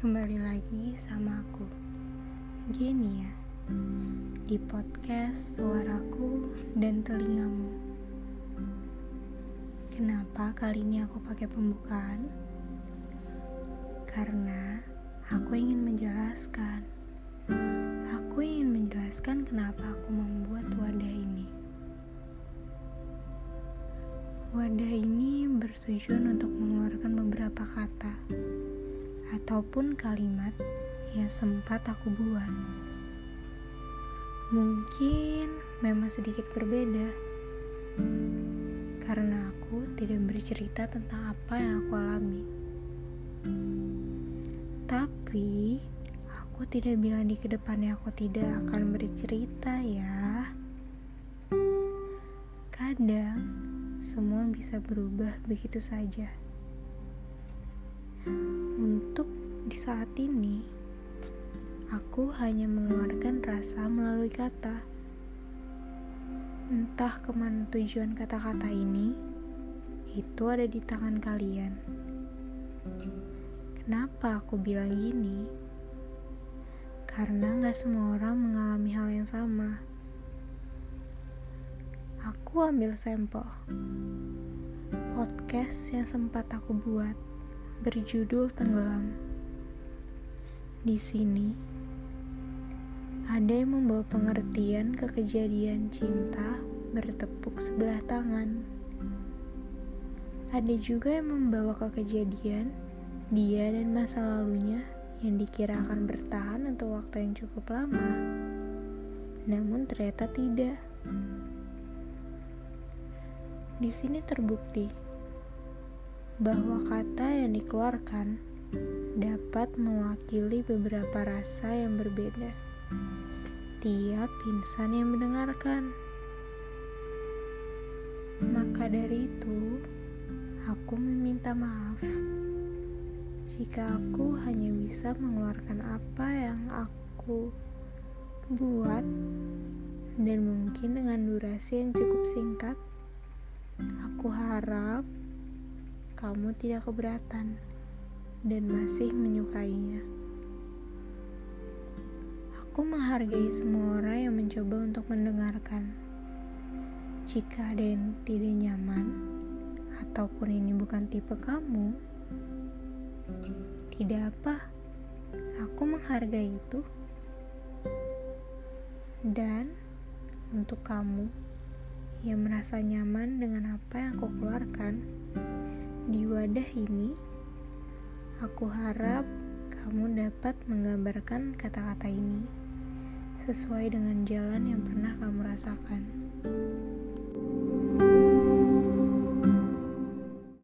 Kembali lagi sama aku. Gini ya Di podcast suaraku dan telingamu. Kenapa kali ini aku pakai pembukaan? Karena aku ingin menjelaskan. Aku ingin menjelaskan kenapa aku membuat wadah ini. Wadah ini bertujuan untuk mengeluarkan beberapa kata ataupun kalimat yang sempat aku buat. Mungkin memang sedikit berbeda karena aku tidak bercerita tentang apa yang aku alami. Tapi aku tidak bilang di ke depannya aku tidak akan bercerita ya. Kadang semua bisa berubah begitu saja. Untuk di saat ini, aku hanya mengeluarkan rasa melalui kata. Entah ke mana tujuan kata-kata ini, itu ada di tangan kalian. Kenapa aku bilang gini? Karena gak semua orang mengalami hal yang sama aku ambil sampel podcast yang sempat aku buat berjudul Tenggelam. Di sini ada yang membawa pengertian ke kejadian cinta bertepuk sebelah tangan. Ada juga yang membawa ke kejadian dia dan masa lalunya yang dikira akan bertahan untuk waktu yang cukup lama, namun ternyata tidak. Di sini terbukti bahwa kata yang dikeluarkan dapat mewakili beberapa rasa yang berbeda. Tiap insan yang mendengarkan, maka dari itu aku meminta maaf jika aku hanya bisa mengeluarkan apa yang aku buat dan mungkin dengan durasi yang cukup singkat Aku harap kamu tidak keberatan dan masih menyukainya. Aku menghargai semua orang yang mencoba untuk mendengarkan. Jika ada yang tidak nyaman, ataupun ini bukan tipe kamu, tidak apa. Aku menghargai itu. Dan untuk kamu yang merasa nyaman dengan apa yang aku keluarkan di wadah ini. Aku harap kamu dapat menggambarkan kata-kata ini sesuai dengan jalan yang pernah kamu rasakan.